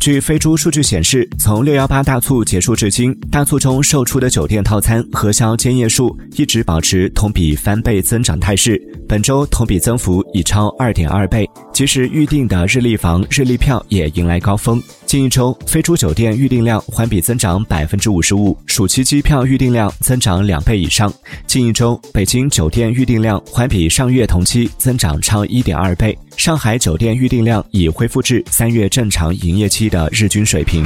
据飞猪数据显示，从六幺八大促结束至今，大促中售出的酒店套餐核销间夜数一直保持同比翻倍增长态势，本周同比增幅已超二点二倍。其实预定的日历房、日历票也迎来高峰。近一周，飞猪酒店预订量环比增长百分之五十五，暑期机票预订量增长两倍以上。近一周，北京酒店预订量环比上月同期增长超一点二倍。上海酒店预订量已恢复至三月正常营业期的日均水平。